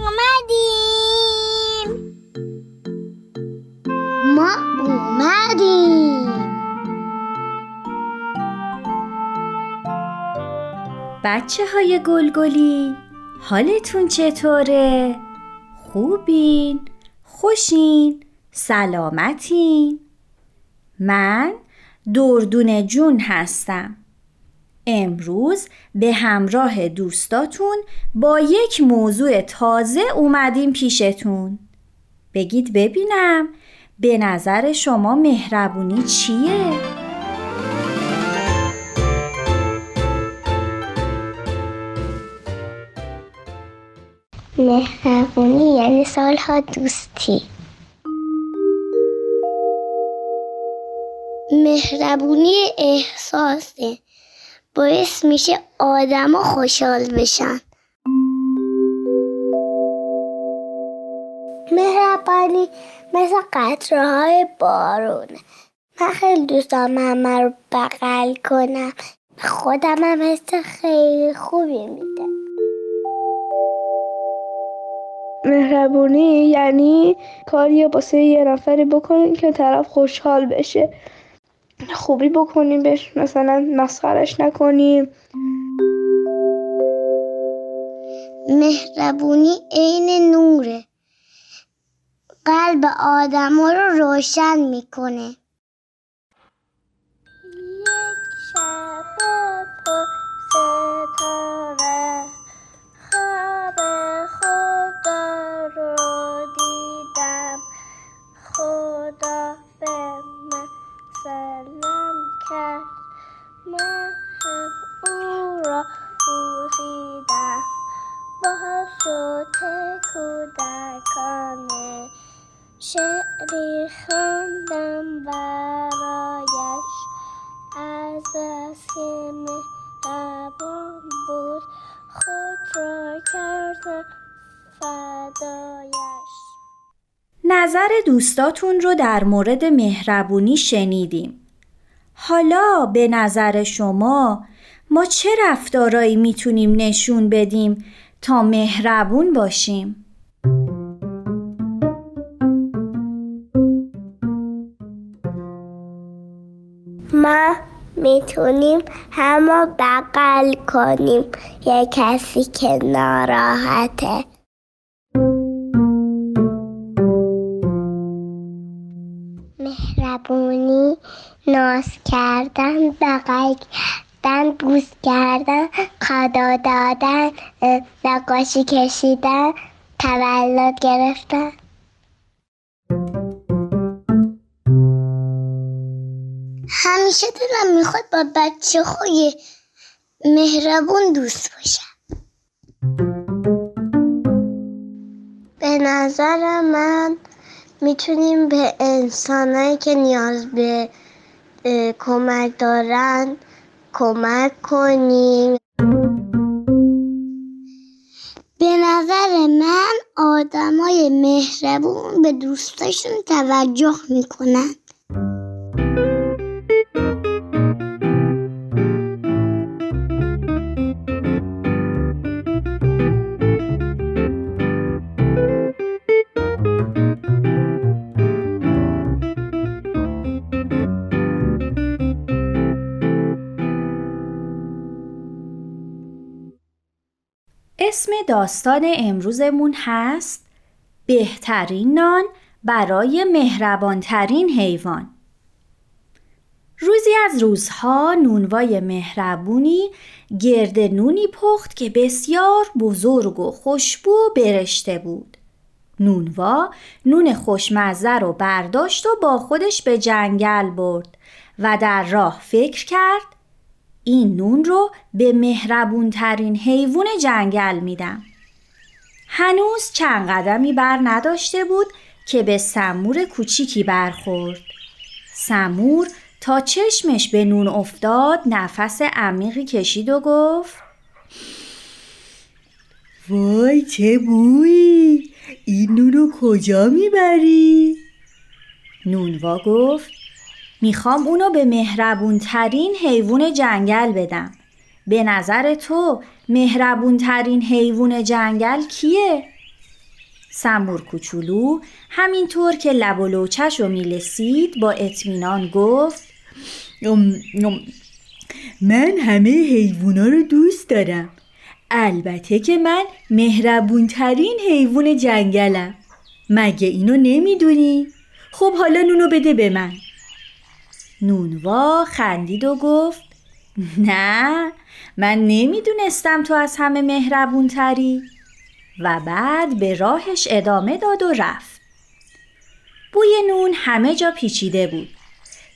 اومدیم ما اومدیم بچه های گلگلی حالتون چطوره؟ خوبین؟ خوشین؟ سلامتین؟ من دردون جون هستم امروز به همراه دوستاتون با یک موضوع تازه اومدیم پیشتون. بگید ببینم به نظر شما مهربونی چیه؟ مهربونی یعنی سالها دوستی. مهربونی احساسه. باعث میشه آدما خوشحال بشن. مهربانی مثل قطره های بارونه من خیلی دوست دارم همه رو بغل کنم. خودم هم حس خیلی خوبی میده. مهربونی یعنی کاری واسه یه نفری بکنین که طرف خوشحال بشه. خوبی بکنیم بهش مثلا مسخرش نکنیم. مهربونی عین نوره. قلب آدما رو روشن می‌کنه. کودکانه شعری خواندم برایش. از بس که بود. خود را کردم نظر دوستاتون رو در مورد مهربونی شنیدیم. حالا به نظر شما ما چه رفتارایی می‌تونیم نشون بدیم تا مهربون باشیم؟ می‌تونیم همه بغل کنیم. یه کسی که ناراحته. مهربونی ناز کردن بغل کردن بوس کردن خدا دادن نقاشی کشیدن تولد گرفتن. همیشه دلم می‌خواد با بچه های مهربون دوست باشم. به نظر من می‌تونیم به انسانایی که نیاز به کمک دارن کمک کنیم. به نظر من آدمای مهربون به دوستاشون توجه می‌کنن. اسم داستان امروزمون هست بهترین نان برای مهربانترین حیوان. روزی از روزها نونوای مهربونی گرد نونی پخت که بسیار بزرگ و خوشبو برشته بود. نونوا نون خوشمزه رو برداشت و با خودش به جنگل برد و در راه فکر کرد این نون رو به مهربونترین حیوان جنگل میدم. هنوز چند قدمی بر نداشته بود که به سمور کوچیکی برخورد. سمور تا چشمش به نون افتاد نفس عمیقی کشید و گفت وای چه بویی این نونو کجا می‌بری؟ نونوا گفت می‌خوام اونو به مهربونترین حیوان جنگل بدم. به نظر تو مهربونترین حیوان جنگل کیه؟ سمور کوچولو همینطور که لب و لوچش رو میلسید با اطمینان گفت من همه حیوونا رو دوست دارم البته که من مهربون ترین حیوان جنگلم مگه اینو نمی‌دونی؟ خب حالا نونو بده به من نونوا خندید و گفت نه من نمی‌دونستم تو از همه مهربون تری و بعد به راهش ادامه داد و رفت. بوی نون همه جا پیچیده بود.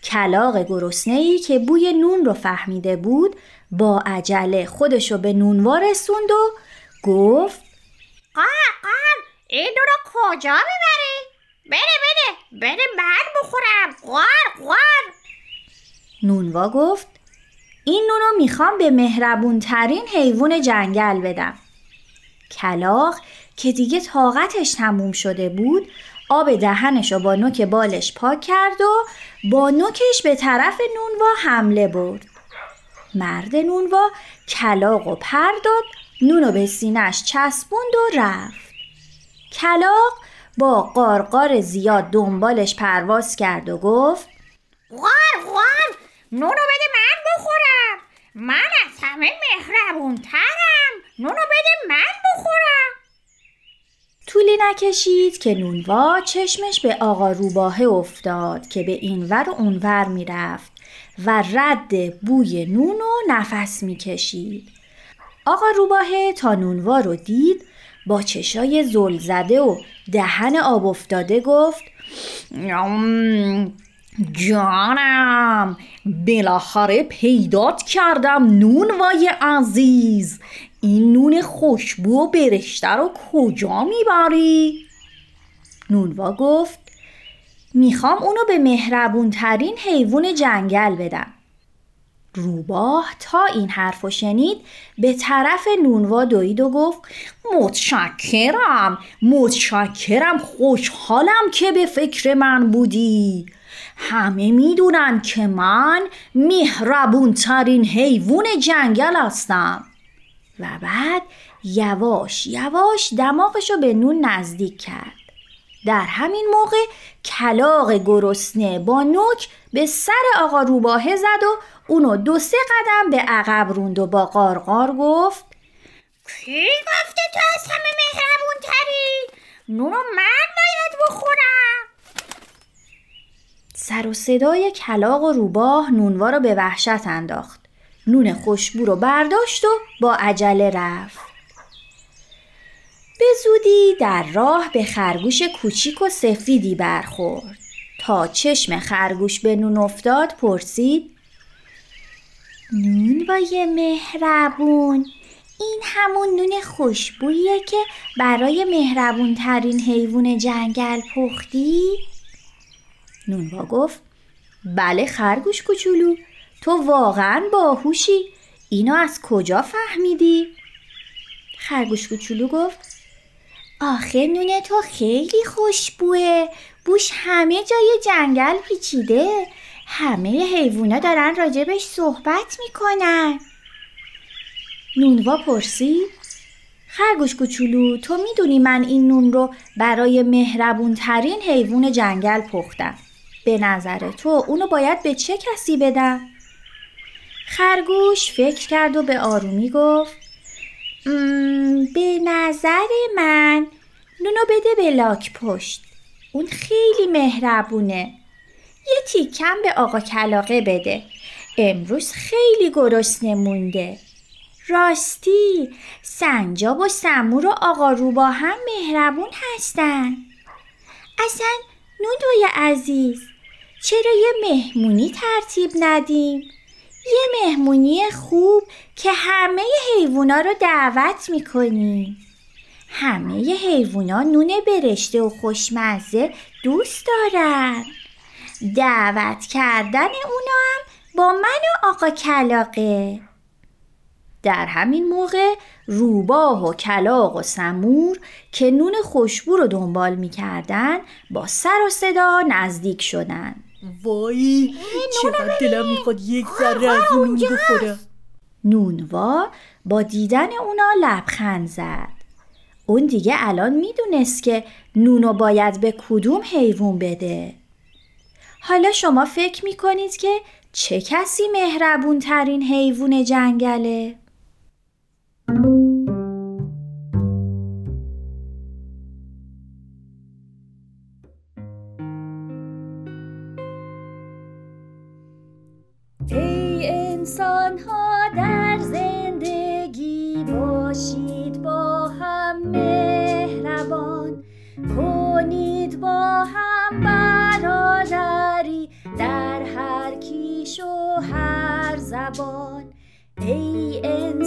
کلاق گرسنه‌ای که بوی نون رو فهمیده بود با عجله خودشو به نونوا رسوند و گفت قار قار این رو کجا می‌بری؟ بده بده بده من بخورم قار قار نونوا گفت این نون رو می‌خوام به مهربون ترین حیوان جنگل بدم. کلاق که دیگه طاقتش تموم شده بود آب دهنش رو با نوک بالش پاک کرد و با نوکش به طرف نونوا حمله برد. مرد نونوا کلاق و پر داد نونو به سینش چسبوند و رفت. کلاق با قارقار زیاد دنبالش پرواز کرد و گفت غار غار! نونو بده من بخورم. من از همه مهربون ترم. نونو بده من بخورم. طولی نکشید که نونوا چشمش به آقا روباهه افتاد که به این ور و اونور می‌رفت و رد بوی نون و نفس می‌کشید. آقا روباهه تا نونوا رو دید با چشای زل زده و دهن آب افتاده گفت جانم بالاخره پیدات کردم نون وای عزیز. این نون خوشبو و برشته رو کجا می‌بری؟ نونوا گفت می‌خوام اونو به مهربون ترین حیوان جنگل بدم. روباه تا این حرف شنید به طرف نونوا دوید و گفت متشکرم متشکرم خوشحالم که به فکر من بودی. همه می‌دونن که من مهربون ترین حیوان جنگل هستم. و بعد یواش یواش دماغشو به نون نزدیک کرد. در همین موقع کلاق گرسنه با نوک به سر آقا روباهه زد و اونو دو سه قدم به عقب روند و با قارقار گفت کی گفته تو از همه مهربون تری؟ نونو من باید بخورم. سر و صدای کلاق و روباه نونوا رو به وحشت انداخت. نون خوشبو رو برداشت و با عجله رفت. به زودی در راه به خرگوش کوچیک و سفیدی برخورد. تا چشم خرگوش به نون افتاد پرسید نون وای مهربون این همون نون خوشبویه که برای مهربون ترین حیوان جنگل پختی؟ نونوا گفت بله خرگوش کوچولو تو واقعا باهوشی اینو از کجا فهمیدی؟ خرگوش کوچولو گفت آخه نون تو خیلی خوشبوه بوش همه جای جنگل پیچیده همه حیوونا دارن راجبش صحبت می‌کنن نونوا پرسید خرگوش کوچولو تو می‌دونی من این نون رو برای مهربون ترین حیوان جنگل پختم به نظر تو اونو باید به چه کسی بدم؟ خرگوش فکر کرد و به آرومی گفت به نظر من نونو بده به لاک پشت اون خیلی مهربونه. یه تیکم به آقا کلاقه بده امروز خیلی گرسنه مونده راستی سنجاب و سمور و آقا روبا هم مهربون هستن. اصلا نونوی عزیز چرا یه مهمونی ترتیب ندیم؟ یه مهمونی خوب که همه حیوونا رو دعوت می‌کنیم. همه حیوونا نون برشته و خوشمزه دوست دارن. دعوت کردن اونا هم با من و آقا کلاقه. در همین موقع روباه و کلاق و سمور که نون خوشبو رو دنبال می‌کردن با سر و صدا نزدیک شدن. وای چقدر دلم می‌خواد یک ذره از اون نون بخورم نونوا با دیدن اونا لبخند زد. اون دیگه الان می‌دونست که نونو باید به کدوم حیوان بده. حالا شما فکر می‌کنید که چه کسی مهربون ترین حیوان جنگله؟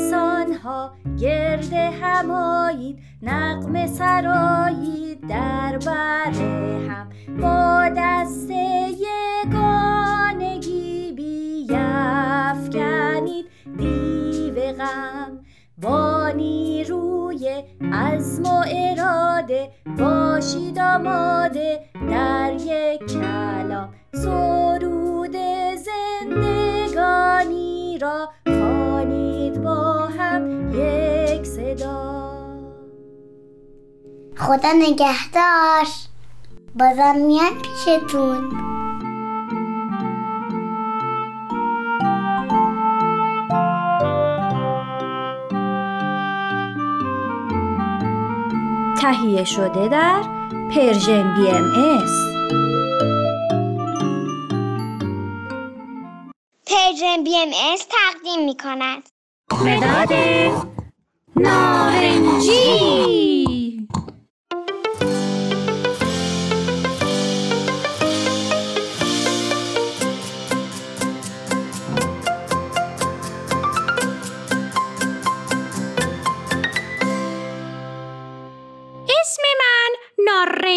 انسان ها گرد همایید نقم سرایید در بر هم. با دست یگانگی بیفکنید دیو غم. با نیروی عزم و اراده باشید آماده در یک کلام. سرود زندگانی را خدا نگهدار. بازم میان پیشتون. تهیه شده در Persian BMS. پرژن بی ام ایس تقدیم می کند مداد نارنجی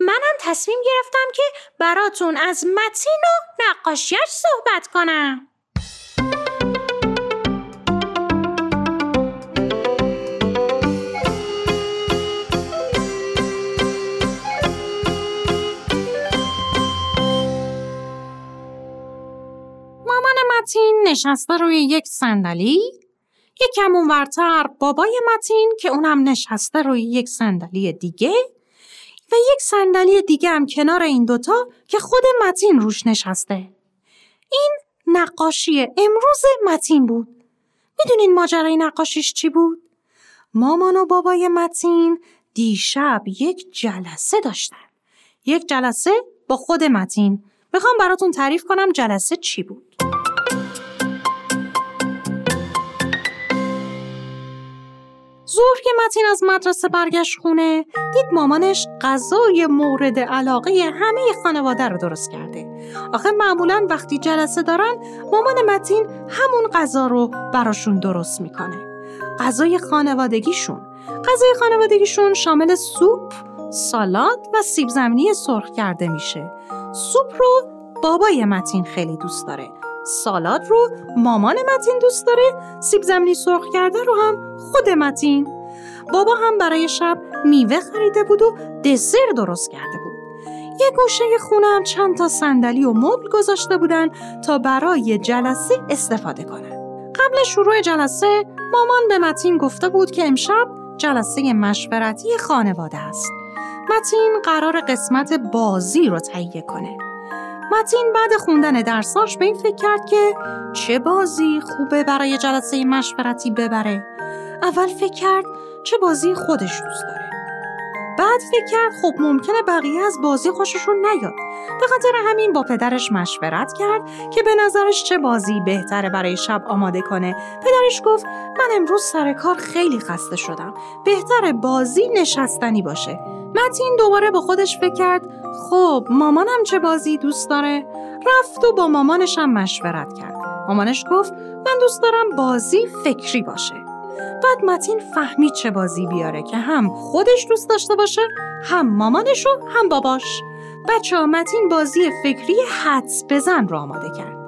منم تصمیم گرفتم که براتون از متین و نقاشیش صحبت کنم. مامان متین نشسته روی یک صندلی. یکم اونورتر بابای متین که اونم نشسته روی یک صندلی دیگه. و یک صندلی دیگه هم کنار این دوتا که خود متین روش نشسته. این نقاشی امروز متین بود. می‌دونین ماجرای نقاشیش چی بود؟ مامان و بابای متین دیشب یک جلسه داشتن. یک جلسه با خود متین. می‌خوام براتون تعریف کنم جلسه چی بود. ظهر که متین از مدرسه برگشت خونه دید مامانش غذای مورد علاقه همه خانواده رو درست کرده. آخه معمولا وقتی جلسه دارن مامان متین همون غذا رو براشون درست می‌کنه. غذای خانوادگیشون. غذای خانوادگیشون شامل سوپ، سالاد و سیب زمینی سرخ کرده میشه. سوپ رو بابای متین خیلی دوست داره. سالاد رو مامان متین دوست داره سیب زمینی سرخ کرده رو هم خود متین. بابا هم برای شب میوه خریده بود و دسر درست کرده بود. یه گوشه خونه هم چند تا صندلی و مبل گذاشته بودن تا برای جلسه استفاده کنن. قبل شروع جلسه مامان به متین گفته بود که امشب جلسه مشورتی خانواده است. متین قرار قسمت بازی رو تهیه کنه. متین بعد خوندن درساش به این فکر کرد که چه بازی خوبه برای جلسه مشورتی ببره. اول فکر کرد چه بازی خودش دوست داره. بعد فکر کرد خب ممکنه بقیه از بازی خوششون نیاد. به خاطر همین با پدرش مشورت کرد که به نظرش چه بازی بهتره برای شب آماده کنه. پدرش گفت من امروز سر کار خیلی خسته شدم. بهتره بازی نشستنی باشه. متین دوباره با خودش فکر کرد خب مامانم چه بازی دوست داره؟ رفت و با مامانش هم مشورت کرد. مامانش گفت من دوست دارم بازی فکری باشه. بعد متین فهمید چه بازی بیاره که هم خودش دوست داشته باشه هم مامانش و هم باباش. بچه ها متین بازی فکری حدس بزن رو آماده کرد.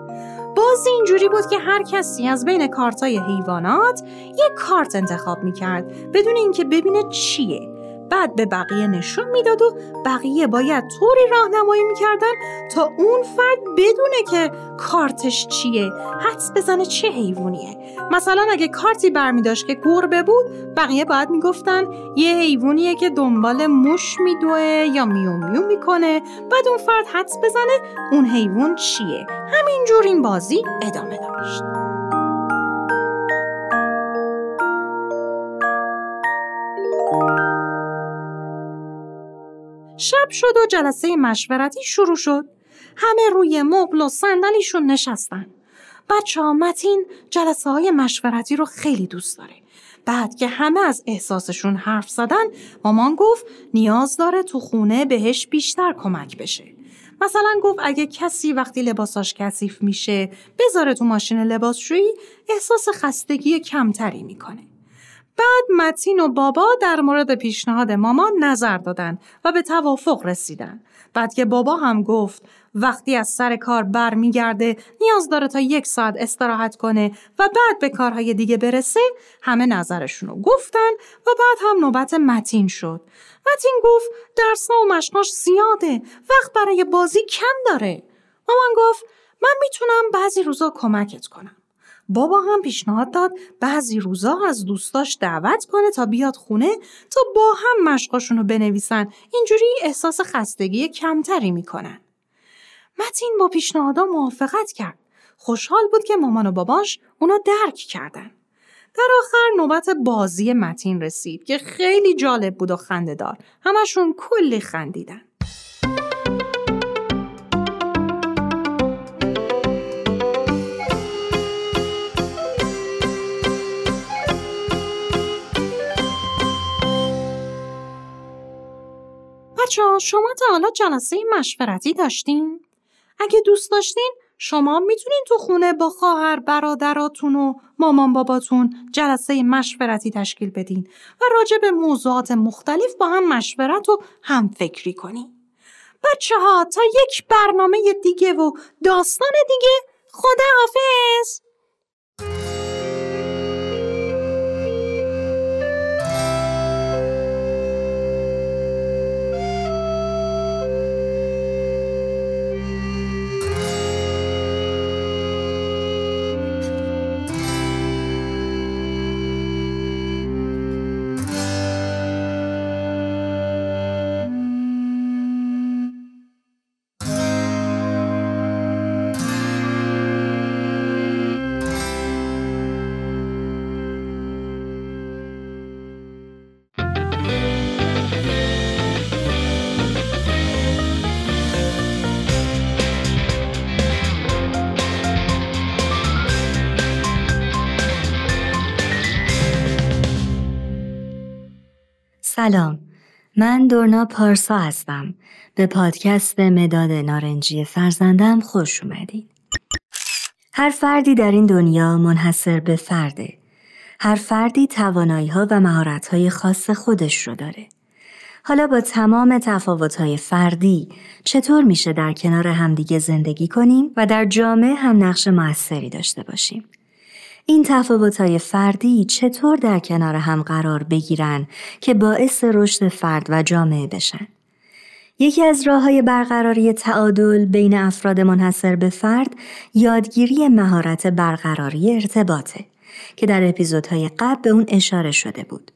بازی اینجوری بود که هر کسی از بین کارتای حیوانات یک کارت انتخاب می‌کرد بدون اینکه ببینه چیه. بعد به بقیه نشون می‌داد و بقیه باید طوری راهنمایی می‌کردن تا اون فرد بدونه که کارتش چیه حدس بزنه چه حیوانیه. مثلا اگه کارتی برمی داشت که گربه بود بقیه باید می‌گفتن یه حیوانیه که دنبال موش میدوه یا میو میو می‌کنه. بعد اون فرد حدس بزنه اون حیوان چیه. همینجور این بازی ادامه داشت. شب شد و جلسه مشورتی شروع شد. همه روی مبل و صندلیشون نشستن. بچه ها متین جلسه های مشورتی رو خیلی دوست داره. بعد که همه از احساسشون حرف زدن مامان گفت نیاز داره تو خونه بهش بیشتر کمک بشه. مثلا گفت اگه کسی وقتی لباساش کثیف میشه بذاره تو ماشین لباسشویی احساس خستگی کمتری می‌کنه. بعد متین و بابا در مورد پیشنهاد مامان نظر دادن و به توافق رسیدن. بعد که بابا هم گفت وقتی از سر کار برمیگرده نیاز داره تا یک ساعت استراحت کنه و بعد به کارهای دیگه برسه همه نظرشونو گفتن و بعد هم نوبت متین شد. متین گفت درسا و مشقاش زیاده وقت برای بازی کم داره. مامان گفت من می‌تونم بعضی روزا کمکت کنم. بابا هم پیشنهاد داد بعضی روزا از دوستاش دعوت کنه تا بیاد خونه تا با هم مشقاشون رو بنویسن. اینجوری احساس خستگی کمتری می‌کنن. متین با پیشنهادا موافقت کرد. خوشحال بود که مامان و باباش اونا درک کردن. در آخر نوبت بازی متین رسید که خیلی جالب بود و خنده دار همشون کلی خندیدن. بچه شما تا حالا جلسه مشورتی داشتین؟ اگه دوست داشتین شما می‌تونین تو خونه با خواهر برادراتون و مامان باباتون جلسه مشورتی تشکیل بدین و راجع به موضوعات مختلف با هم مشورت و هم فکری کنین. بچه ها تا یک برنامه دیگه و داستان دیگه خدا حافظ سلام. من دورنا پارسا هستم. به پادکست مداد نارنجی فرزندم خوش اومدید هر فردی در این دنیا منحصر به فرده. هر فردی توانایی ها و مهارت های خاص خودش رو داره. حالا با تمام تفاوت های فردی چطور میشه در کنار همدیگه زندگی کنیم و در جامعه هم نقش موثری داشته باشیم؟ این های فردی چطور در کنار هم قرار بگیرن که باعث رشد فرد و جامعه بشن؟ یکی از راه های برقراری تعادل بین افراد منحصر به فرد یادگیری مهارت برقراری ارتباطه که در اپیزودهای قبل به اون اشاره شده بود.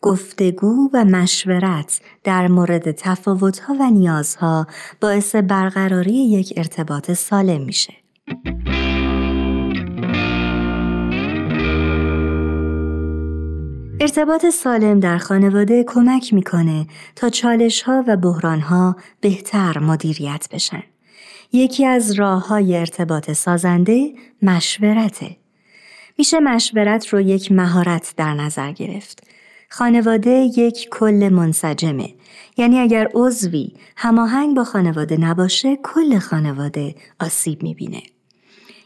گفتگو و مشورت در مورد تفاوتها و نیازها باعث برقراری یک ارتباط سالم میشه. ارتباط سالم در خانواده کمک می‌کنه تا چالش ها و بحران ها بهتر مدیریت بشن. یکی از راه های ارتباط سازنده مشورته. میشه مشورت رو یک مهارت در نظر گرفت. خانواده یک کل منسجمه یعنی اگر عضوی هماهنگ با خانواده نباشه کل خانواده آسیب می‌بینه.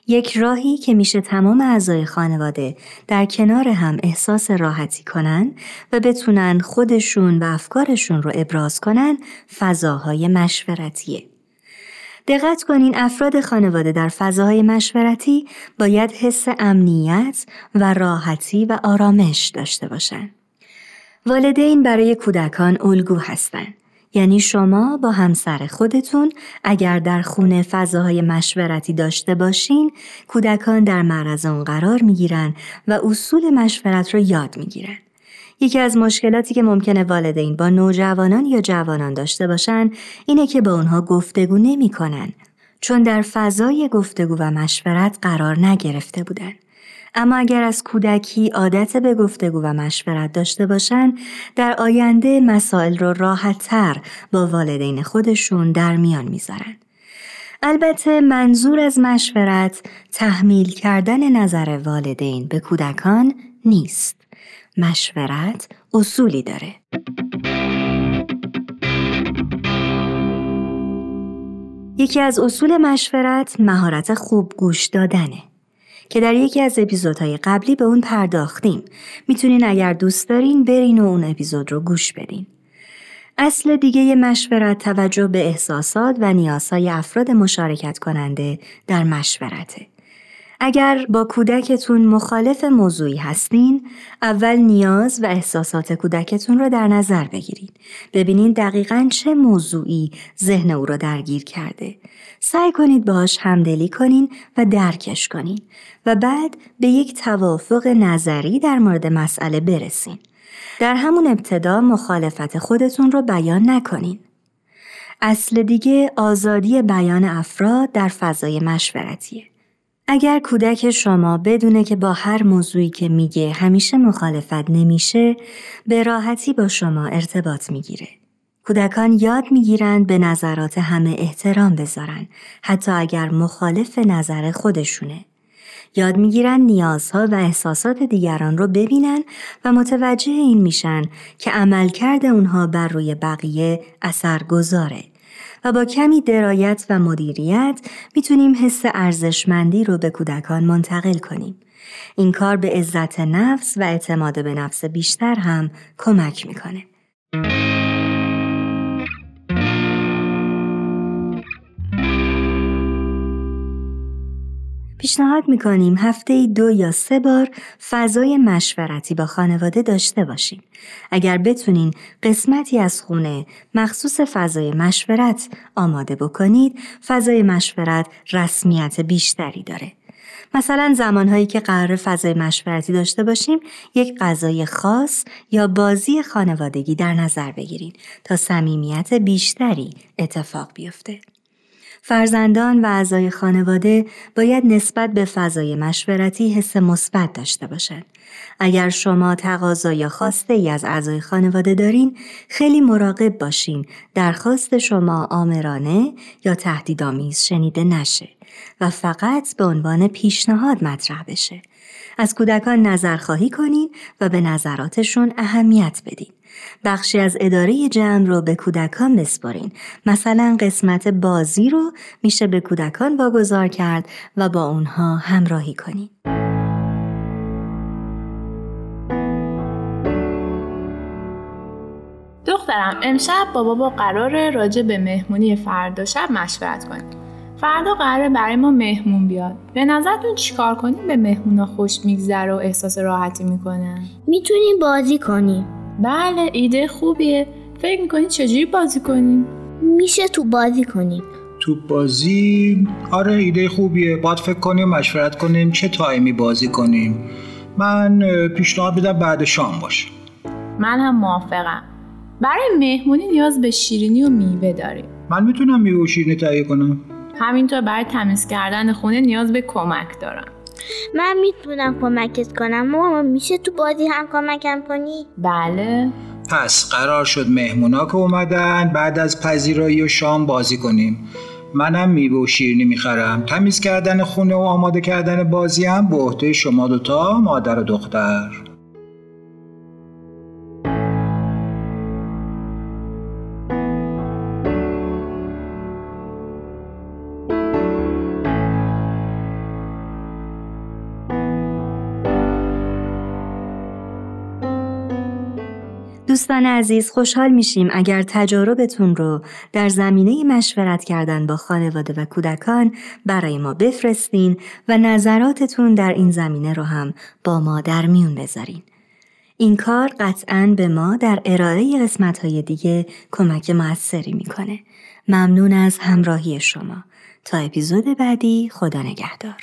یک راهی که میشه تمام اعضای خانواده در کنار هم احساس راحتی کنن و بتونن خودشون و افکارشون رو ابراز کنن فضاهای مشورتیه. دقت کنین افراد خانواده در فضاهای مشورتی باید حس امنیت و راحتی و آرامش داشته باشند. والدین برای کودکان الگو هستند. یعنی شما با همسر خودتون اگر در خونه فضاهای مشورتی داشته باشین کودکان در معرض اون قرار می‌گیرن و اصول مشورت رو یاد می‌گیرن. یکی از مشکلاتی که ممکنه والدین با نوجوانان یا جوانان داشته باشن اینه که با اونها گفتگو نمی‌کنن چون در فضای گفتگو و مشورت قرار نگرفته بودن. اما اگر از کودکی عادت به گفتگو و مشورت داشته باشن در آینده مسائل رو راحتتر با والدین خودشون در میان می‌ذارن. البته منظور از مشورت تحمیل کردن نظر والدین به کودکان نیست. مشورت اصولی داره. یکی از اصول مشورت مهارت خوب گوش دادنه. که در یکی از اپیزودهای قبلی به اون پرداختیم. می‌تونین اگر دوست دارین برین و اون اپیزود رو گوش بدین. اصل دیگه مشورت توجه به احساسات و نیازهای افراد مشارکت کننده در مشورته. اگر با کودکتون مخالف موضوعی هستین، اول نیاز و احساسات کودکتون رو در نظر بگیرید. ببینید دقیقا چه موضوعی ذهن او را درگیر کرده. سعی کنید باهاش همدلی کنین و درکش کنین و بعد به یک توافق نظری در مورد مسئله برسین. در همون ابتدا مخالفت خودتون رو بیان نکنین. اصل دیگه آزادی بیان افراد در فضای مشورتیه. اگر کودک شما بدونه که با هر موضوعی که میگه همیشه مخالفت نمیشه به راحتی با شما ارتباط می‌گیره. کودکان یاد می‌گیرند به نظرات همه احترام بذارن حتی اگر مخالف نظر خودشونه. یاد می‌گیرن نیازها و احساسات دیگران رو ببینن و متوجه این میشن که عملکرد اونها بر روی بقیه اثر گذاره و با کمی درایت و مدیریت می‌تونیم حس ارزشمندی رو به کودکان منتقل کنیم. این کار به عزت نفس و اعتماد به نفس بیشتر هم کمک می‌کنه. پیشنهاد می‌کنیم هفته دو یا سه بار فضای مشورتی با خانواده داشته باشین. اگر بتونین قسمتی از خونه مخصوص فضای مشورت آماده بکنید، فضای مشورت رسمیت بیشتری داره. مثلا زمانهایی که قرار فضای مشورتی داشته باشیم یک غذای خاص یا بازی خانوادگی در نظر بگیرید تا صمیمیت بیشتری اتفاق بیفته. فرزندان و اعضای خانواده باید نسبت به فضای مشورتی حس مثبت داشته باشند. اگر شما تقاضا یا خواسته ای از اعضای خانواده دارین، خیلی مراقب باشین درخواست شما آمرانه یا تهدیدآمیز شنیده نشه و فقط به عنوان پیشنهاد مطرح بشه. از کودکان نظرخواهی کنین و به نظراتشون اهمیت بدین. بخشی از اداره جمع رو به کودکان بسپارین. مثلا قسمت بازی رو میشه به کودکان واگذار کرد و با اونها همراهی کنین. دخترم امشب با بابا قرار راجع به مهمونی فردا شب مشورت کنیم. فردا قراره برای ما مهمون بیاد. به نظرتون چیکار کنیم به مهمونا خوش میگذره و احساس راحتی می‌کنن؟ می‌تونیم بازی کنیم بله ایده خوبیه. فکر می‌کنید چجوری بازی کنیم؟ میشه تو بازی کنیم تو بازی آره ایده خوبیه باید فکر کنیم مشورت کنیم چه تایمی بازی کنیم من پیشنهاد میدم بعد شام باشه من هم موافقم. برای مهمونی نیاز به شیرینی و میوه داریم. من می‌تونم میوه و شیرینی تهیه کنم همینطور برای تمیز کردن خونه نیاز به کمک دارم. من می‌تونم کمکت کنم. ماما میشه تو بازی هم کمکم کنی؟ بله. پس قرار شد مهمونا که اومدن بعد از پذیرایی و شام بازی کنیم. منم میوه و شیرینی می‌خرم. تمیز کردن خونه و آماده کردن بازی هم به عهده شما دوتا مادر و دختر. دوستان عزیز خوشحال میشیم اگر تجاربتون رو در زمینه مشورت کردن با خانواده و کودکان برای ما بفرستین و نظراتتون در این زمینه رو هم با ما در میون بذارین. این کار قطعا به ما در ارائه قسمت های دیگه کمک موثری می‌کنه. ممنون از همراهی شما. تا اپیزود بعدی خدا نگهدار.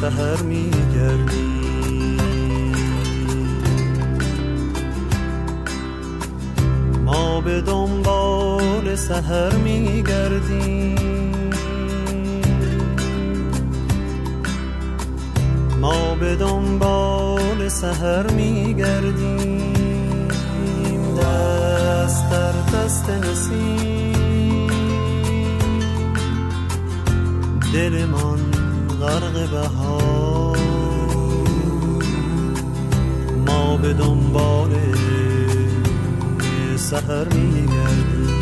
سهر میگردی. ما به دنبال سهر میگردیم. ما به دنبال سهر میگردیم. دست در دست نسیم. دلمان غرق بهار. ما به دنبال سهر میگردیم.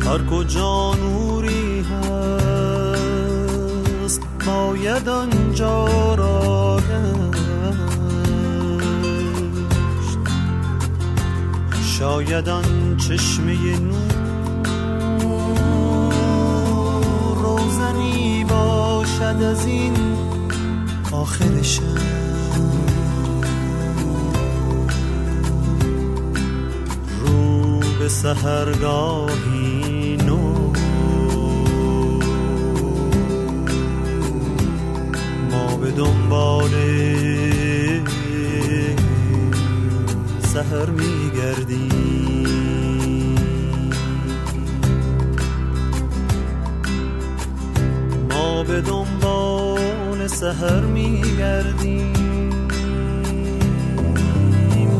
هر کجا نوری هست باید آنجا را شاید آن چشمه نور باشد از این آخر رو به سهرگاهی نو. ما به دنبال سهر میگردیم به سهر میگردیم.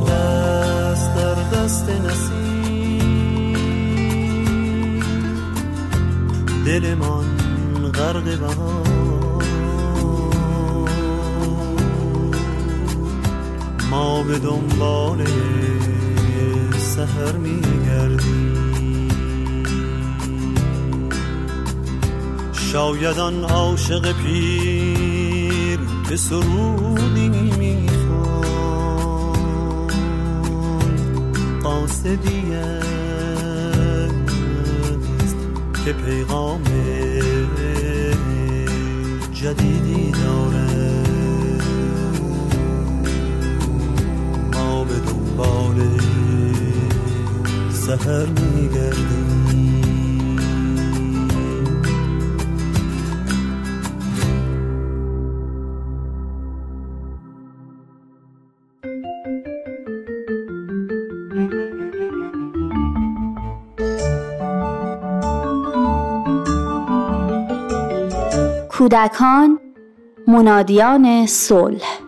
دست در دست نسیم. دلمان غرق بهار. ما به دنبال سهر میگردیم. شاید آن عاشق پیر که سرودی می‌خوان قاصدی است که پیغام جدیدی داره. ما به دنبال سهر میگردیم. کودکان منادیان صلح.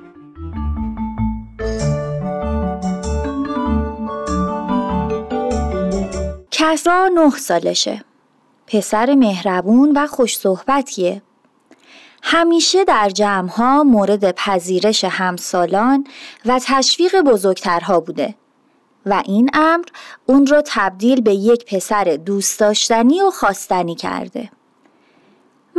کسرا نه سالشه. پسر مهربون و خوش صحبتیه. همیشه در جمعها مورد پذیرش همسالان و تشویق بزرگترها بوده و این امر اون رو تبدیل به یک پسر دوست داشتنی و خواستنی کرده.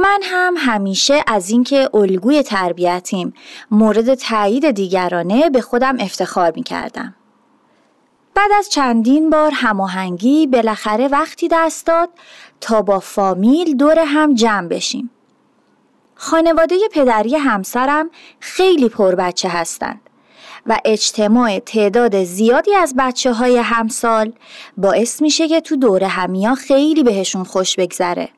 من هم همیشه از اینکه الگوی تربیتیم مورد تایید دیگرانه به خودم افتخار می کردم. بعد از چندین بار هماهنگی بالاخره وقتی دست داد تا با فامیل دور هم جمع بشیم. خانواده پدری همسرم خیلی پر بچه هستند و اجتماع تعداد زیادی از بچه های همسال باعث میشه که تو دور همیا خیلی بهشون خوش بگذره.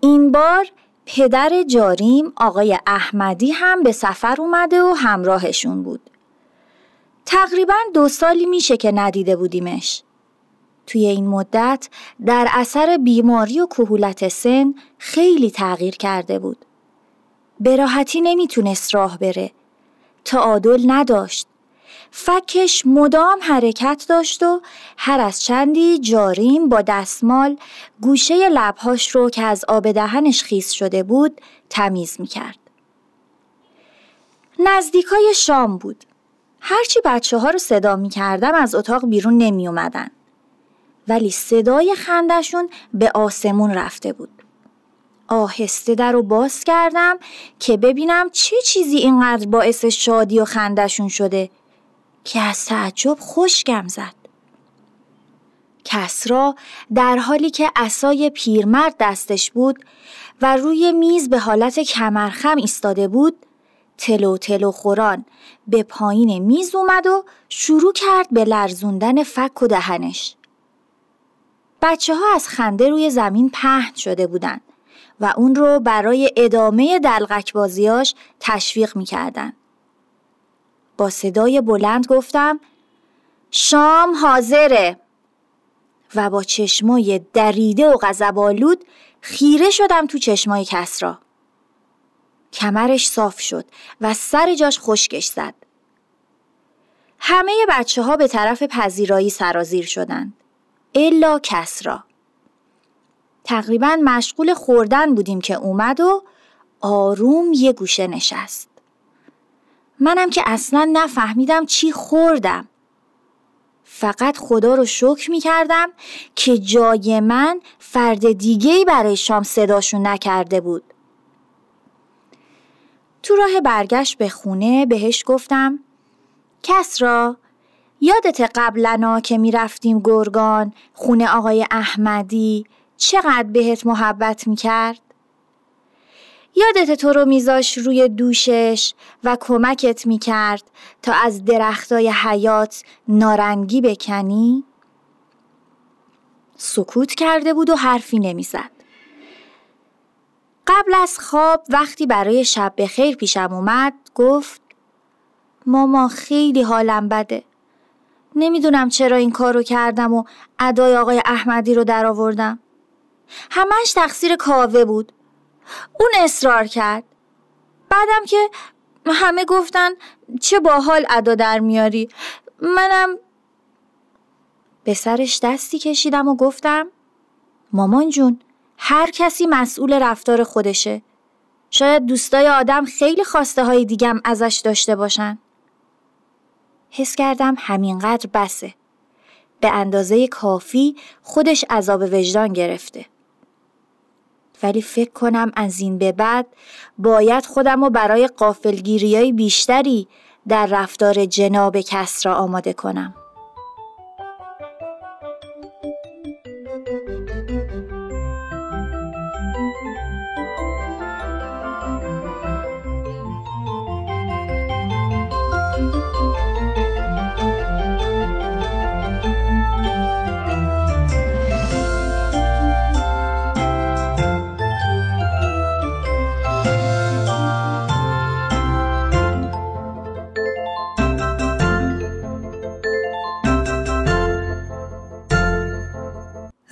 این بار پدر جاریم آقای احمدی هم به سفر اومده و همراهشون بود. تقریبا دو سالی میشه که ندیده بودیمش. توی این مدت در اثر بیماری و کهولت سن خیلی تغییر کرده بود. به راحتی نمی‌تونست راه بره. تعادل نداشت. فکش مدام حرکت داشت و هر از چندی جاریم با دستمال گوشه لبهاش رو که از آب دهنش خیس شده بود تمیز می‌کرد. نزدیکای شام بود. هرچی بچه ها رو صدا می کردم از اتاق بیرون نمی اومدن. ولی صدای خندشون به آسمون رفته بود. آهسته در رو باز کردم که ببینم چه چیزی اینقدر باعث شادی و خندشون شده که از تعجب خوشگم زد. کسرا در حالی که اسای پیرمرد دستش بود و روی میز به حالت کمرخم ایستاده بود تلو تلو خوران به پایین میز اومد و شروع کرد به لرزوندن فک و دهنش. بچه ها از خنده روی زمین پهن شده بودند و اون رو برای ادامه دلغک بازیاش تشویق می‌کردن. با صدای بلند گفتم شام حاضره و با چشمای دریده و غضب‌آلود خیره شدم تو چشمای کسرا. کمرش صاف شد و سر جاش خشکش زد. همه بچه ها به طرف پذیرایی سرازیر شدند. الا کسرا. تقریبا مشغول خوردن بودیم که اومد و آروم یه گوشه نشست. منم که اصلا نفهمیدم چی خوردم. فقط خدا رو شکر می کردم که جای من فرد دیگهی برای شام صداشون نکرده بود. تو راه برگشت به خونه بهش گفتم کسرا یادت قبلنا که می‌رفتیم گرگان خونه آقای احمدی چقدر بهت محبت می‌کرد؟ یادت تو رو میذاش روی دوشش و کمکت می‌کرد تا از درختای حیات نارنگی بکنی؟ سکوت کرده بود و حرفی نمی‌زد. قبل از خواب وقتی برای شب به خیر پیشم اومد گفت ماما خیلی حالم بده. نمی‌دونم چرا این کارو کردم و ادای آقای احمدی رو درآوردم. همش تقصیر کاوه بود. اون اصرار کرد. بعدم که همه گفتن چه باحال ادا در میاری. منم به سرش دستی کشیدم و گفتم مامان جون هر کسی مسئول رفتار خودشه. شاید دوستای آدم خیلی خواسته های دیگم ازش داشته باشن. حس کردم همینقدر بسه. به اندازه کافی خودش عذاب وجدان گرفته. ولی فکر کنم از این به بعد باید خودم رو برای قافلگیری بیشتری در رفتار جناب کس را آماده کنم.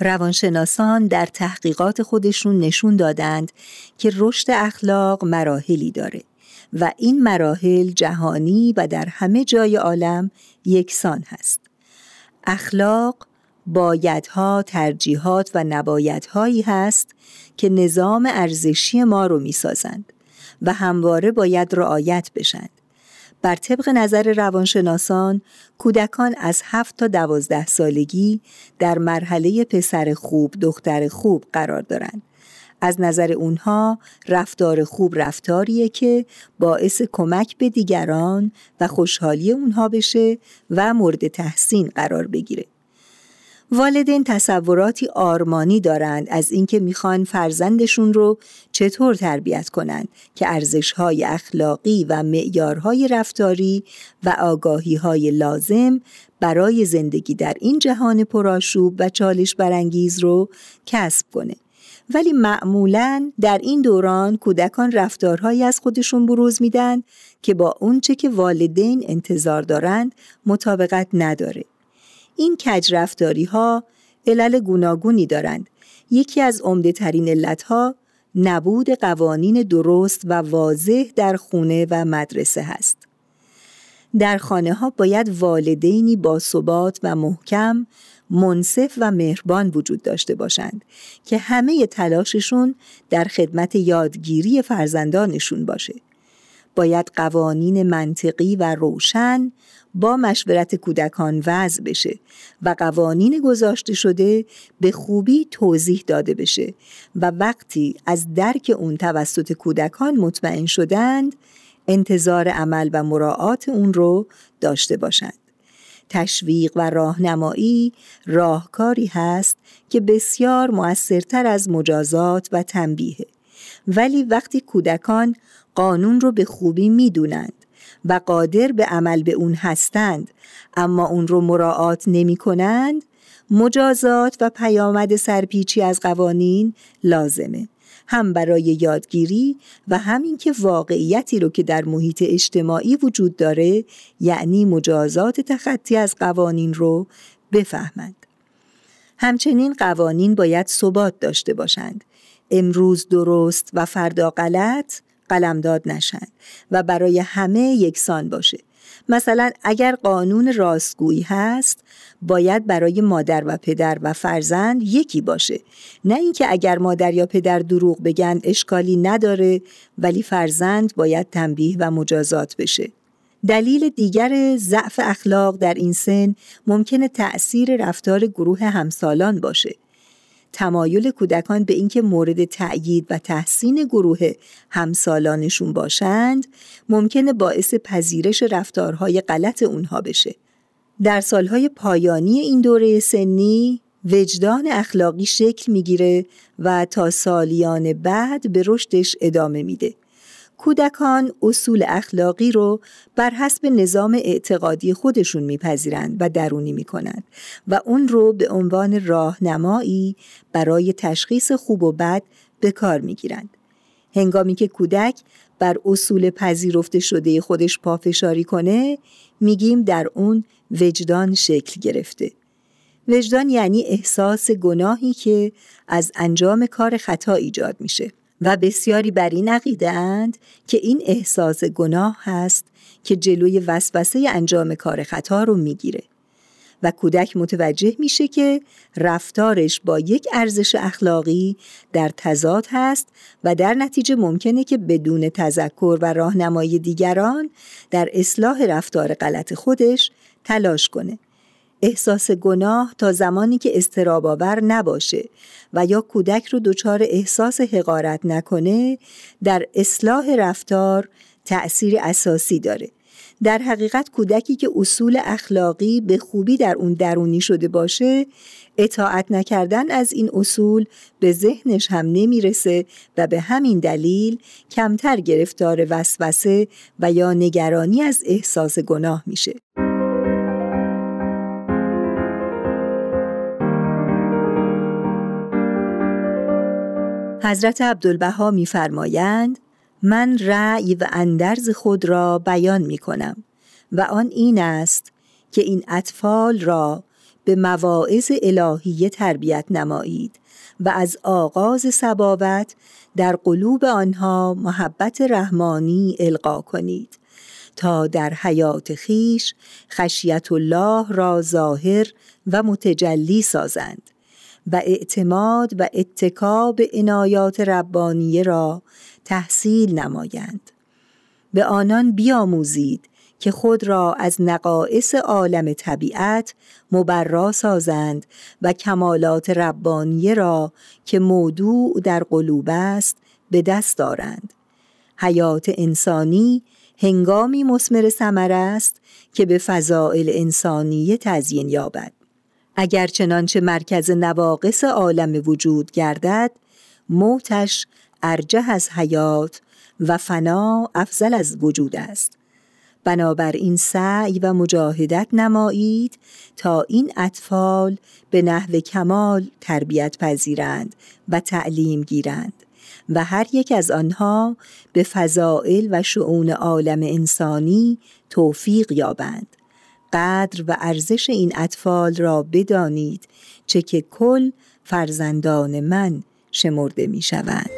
روانشناسان در تحقیقات خودشون نشون دادند که رشد اخلاق مراحلی داره و این مراحل جهانی و در همه جای عالم یکسان هست. اخلاق بایدها، ترجیحات و نبایدهایی هست که نظام ارزشی ما رو می‌سازند و همواره باید رعایت بشند. بر طبق نظر روانشناسان کودکان از هفت تا دوازده سالگی در مرحله پسر خوب دختر خوب قرار دارند. از نظر اونها رفتار خوب رفتاریه که باعث کمک به دیگران و خوشحالی اونها بشه و مورد تحسین قرار بگیره. والدین تصوراتی آرمانی دارند از اینکه می‌خوان فرزندشون رو چطور تربیت کنند که ارزشهای اخلاقی و معیارهای رفتاری و آگاهیهای لازم برای زندگی در این جهان پرآشوب و چالش برانگیز رو کسب کنه. ولی معمولا در این دوران کودکان رفتارهایی از خودشون بروز میدن که با اونچه که والدین انتظار دارند مطابقت نداره. این کج رفتاری ها علل گوناگونی دارند. یکی از عمده ترین علت ها نبود قوانین درست و واضح در خونه و مدرسه هست. در خانه ها باید والدینی با ثبات و محکم منصف و مهربان وجود داشته باشند که همه تلاششون در خدمت یادگیری فرزندانشون باشه. باید قوانین منطقی و روشن با مشورت کودکان وضع بشه و قوانین گذاشته شده به خوبی توضیح داده بشه و وقتی از درک اون توسط کودکان مطمئن شدند انتظار عمل و مراعات اون رو داشته باشند. تشویق و راهنمایی راهکاری هست که بسیار مؤثرتر از مجازات و تنبیه ولی وقتی کودکان قانون رو به خوبی می‌دونند و قادر به عمل به اون هستند اما اون رو مراعات نمی کنند مجازات و پیامد سرپیچی از قوانین لازمه هم برای یادگیری و همین که واقعیتی رو که در محیط اجتماعی وجود داره یعنی مجازات تخطی از قوانین رو بفهمند. همچنین قوانین باید ثبات داشته باشند. امروز درست و فردا غلط قلمداد نشن و برای همه یکسان باشه. مثلا اگر قانون راستگویی هست باید برای مادر و پدر و فرزند یکی باشه. نه اینکه اگر مادر یا پدر دروغ بگن اشکالی نداره ولی فرزند باید تنبیه و مجازات بشه. دلیل دیگر ضعف اخلاق در این سن ممکنه تأثیر رفتار گروه همسالان باشه. تمایل کودکان به اینکه مورد تأیید و تحسین گروه همسالانشون باشند ممکنه باعث پذیرش رفتارهای غلط اونها بشه. در سالهای پایانی این دوره سنی وجدان اخلاقی شکل می‌گیره و تا سالیان بعد به رشدش ادامه میده. کودکان اصول اخلاقی رو بر حسب نظام اعتقادی خودشون میپذیرند و درونی می‌کنند و اون رو به عنوان راهنمایی برای تشخیص خوب و بد به کار می‌گیرند. هنگامی که کودک بر اصول پذیرفته شده خودش پافشاری کنه میگیم در اون وجدان شکل گرفته. وجدان یعنی احساس گناهی که از انجام کار خطا ایجاد میشه. و بسیاری بر این عقیده اند که این احساس گناه هست که جلوی وسوسه انجام کار خطا رو می‌گیره. و کودک متوجه میشه که رفتارش با یک ارزش اخلاقی در تضاد هست و در نتیجه ممکنه که بدون تذکر و راهنمایی دیگران در اصلاح رفتار غلط خودش تلاش کنه. احساس گناه تا زمانی که استراباور نباشه و یا کودک رو دچار احساس حقارت نکنه در اصلاح رفتار تأثیر اساسی داره در حقیقت کودکی که اصول اخلاقی به خوبی در اون درونی شده باشه اطاعت نکردن از این اصول به ذهنش هم نمی‌رسه و به همین دلیل کمتر گرفتار وسوسه و یا نگرانی از احساس گناه میشه. حضرت عبدالبها میفرمایند من رأی و اندرز خود را بیان می کنم و آن این است که این اطفال را به مواعظ الهیه تربیت نمایید و از آغاز سبابت در قلوب آنها محبت رحمانی القا کنید تا در حیات خیش خشیت الله را ظاهر و متجلی سازند. و اعتماد و اتکا به عنایات ربانیه را تحصیل نمایند. به آنان بیاموزید که خود را از نقائص عالم طبیعت مبرا سازند و کمالات ربانیه را که موضوع در قلوب است به دست دارند حیات انسانی هنگامی مسمر ثمر است که به فضائل انسانی تزیین یابد. اگر چنانچه مرکز نواقص عالم وجود گردد موتش ارجه از حیات و فنا افضل از وجود است. بنابراین سعی و مجاهدت نمایید تا این اطفال به نحو کمال تربیت پذیرند و تعلیم گیرند و هر یک از آنها به فضائل و شعون عالم انسانی توفیق یابند. قدر و ارزش این اطفال را بدانید چه که کل فرزندان من شمرده می شوند.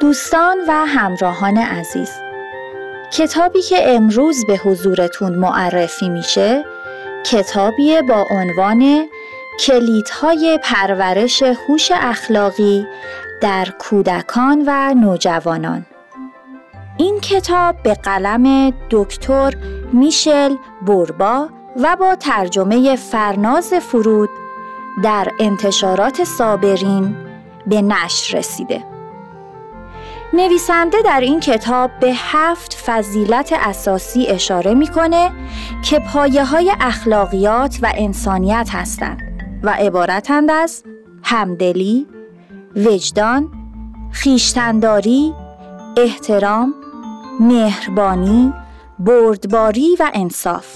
دوستان و همراهان عزیز کتابی که امروز به حضورتون معرفی میشه کتابی با عنوان کلیدهای پرورش هوش اخلاقی در کودکان و نوجوانان. این کتاب به قلم دکتر میشل بوربا و با ترجمه فرناز فرود در انتشارات صابرین به نشر رسیده. نویسنده در این کتاب به هفت فضیلت اساسی اشاره می‌کنه که پایه های اخلاقیات و انسانیت هستند. و عبارتند از همدلی، وجدان، خیشتنداری، احترام، مهربانی، بردباری و انصاف.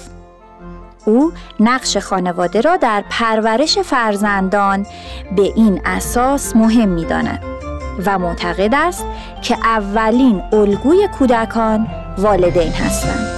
او نقش خانواده را در پرورش فرزندان به این اساس مهم می و معتقد است که اولین الگوی کودکان والدین هستند.